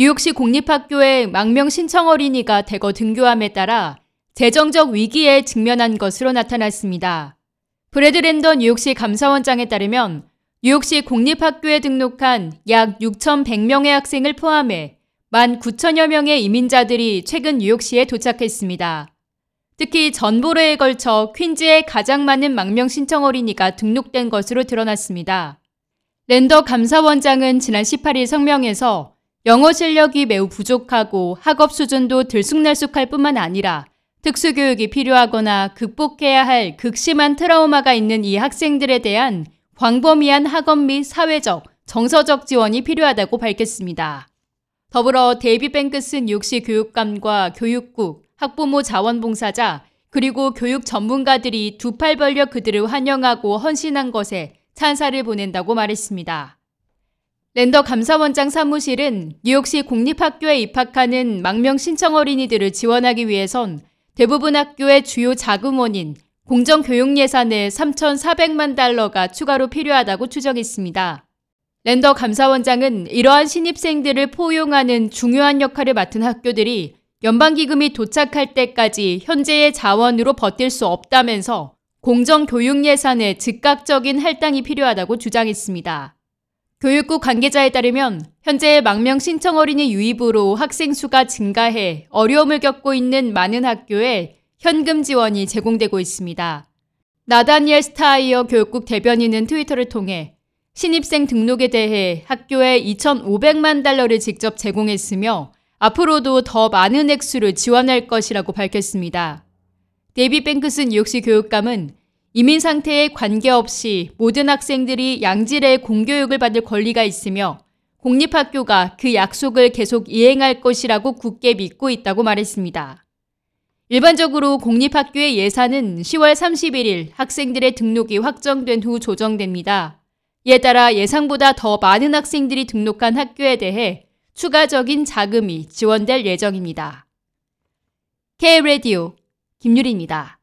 뉴욕시 공립학교에 망명 신청 어린이가 대거 등교함에 따라 재정적 위기에 직면한 것으로 나타났습니다. 브래드 랜더 뉴욕시 감사원장에 따르면 뉴욕시 공립학교에 등록한 약 6,100명의 학생을 포함해 19,000여 명의 이민자들이 최근 뉴욕시에 도착했습니다. 특히 전 borough에 걸쳐 퀸즈에 가장 많은 망명 신청 어린이가 등록된 것으로 드러났습니다. 랜더 감사원장은 지난 18일 성명에서 영어 실력이 매우 부족하고 학업 수준도 들쑥날쑥할 뿐만 아니라 특수교육이 필요하거나 극복해야 할 극심한 트라우마가 있는 이 학생들에 대한 광범위한 학업 및 사회적, 정서적 지원이 필요하다고 밝혔습니다. 더불어 데이비드 뱅크스 뉴욕시 교육감과 교육국, 학부모 자원봉사자, 그리고 교육 전문가들이 두 팔 벌려 그들을 환영하고 헌신한 것에 찬사를 보낸다고 말했습니다. 랜더 감사원장 사무실은 뉴욕시 공립학교에 입학하는 망명 신청 어린이들을 지원하기 위해선 대부분 학교의 주요 자금 원인 공정교육 예산의 3,400만 달러가 추가로 필요하다고 추정했습니다. 랜더 감사원장은 이러한 신입생들을 포용하는 중요한 역할을 맡은 학교들이 연방기금이 도착할 때까지 현재의 자원으로 버틸 수 없다면서 공정교육 예산의 즉각적인 할당이 필요하다고 주장했습니다. 교육국 관계자에 따르면 현재 망명 신청 어린이 유입으로 학생 수가 증가해 어려움을 겪고 있는 많은 학교에 현금 지원이 제공되고 있습니다. 나다니엘 스타이어 교육국 대변인은 트위터를 통해 신입생 등록에 대해 학교에 2,500만 달러를 직접 제공했으며 앞으로도 더 많은 액수를 지원할 것이라고 밝혔습니다. 데이비 뱅크스 뉴욕시 교육감은 이민 상태에 관계없이 모든 학생들이 양질의 공교육을 받을 권리가 있으며 공립학교가 그 약속을 계속 이행할 것이라고 굳게 믿고 있다고 말했습니다. 일반적으로 공립학교의 예산은 10월 31일 학생들의 등록이 확정된 후 조정됩니다. 이에 따라 예상보다 더 많은 학생들이 등록한 학교에 대해 추가적인 자금이 지원될 예정입니다. K-Radio 김유리입니다.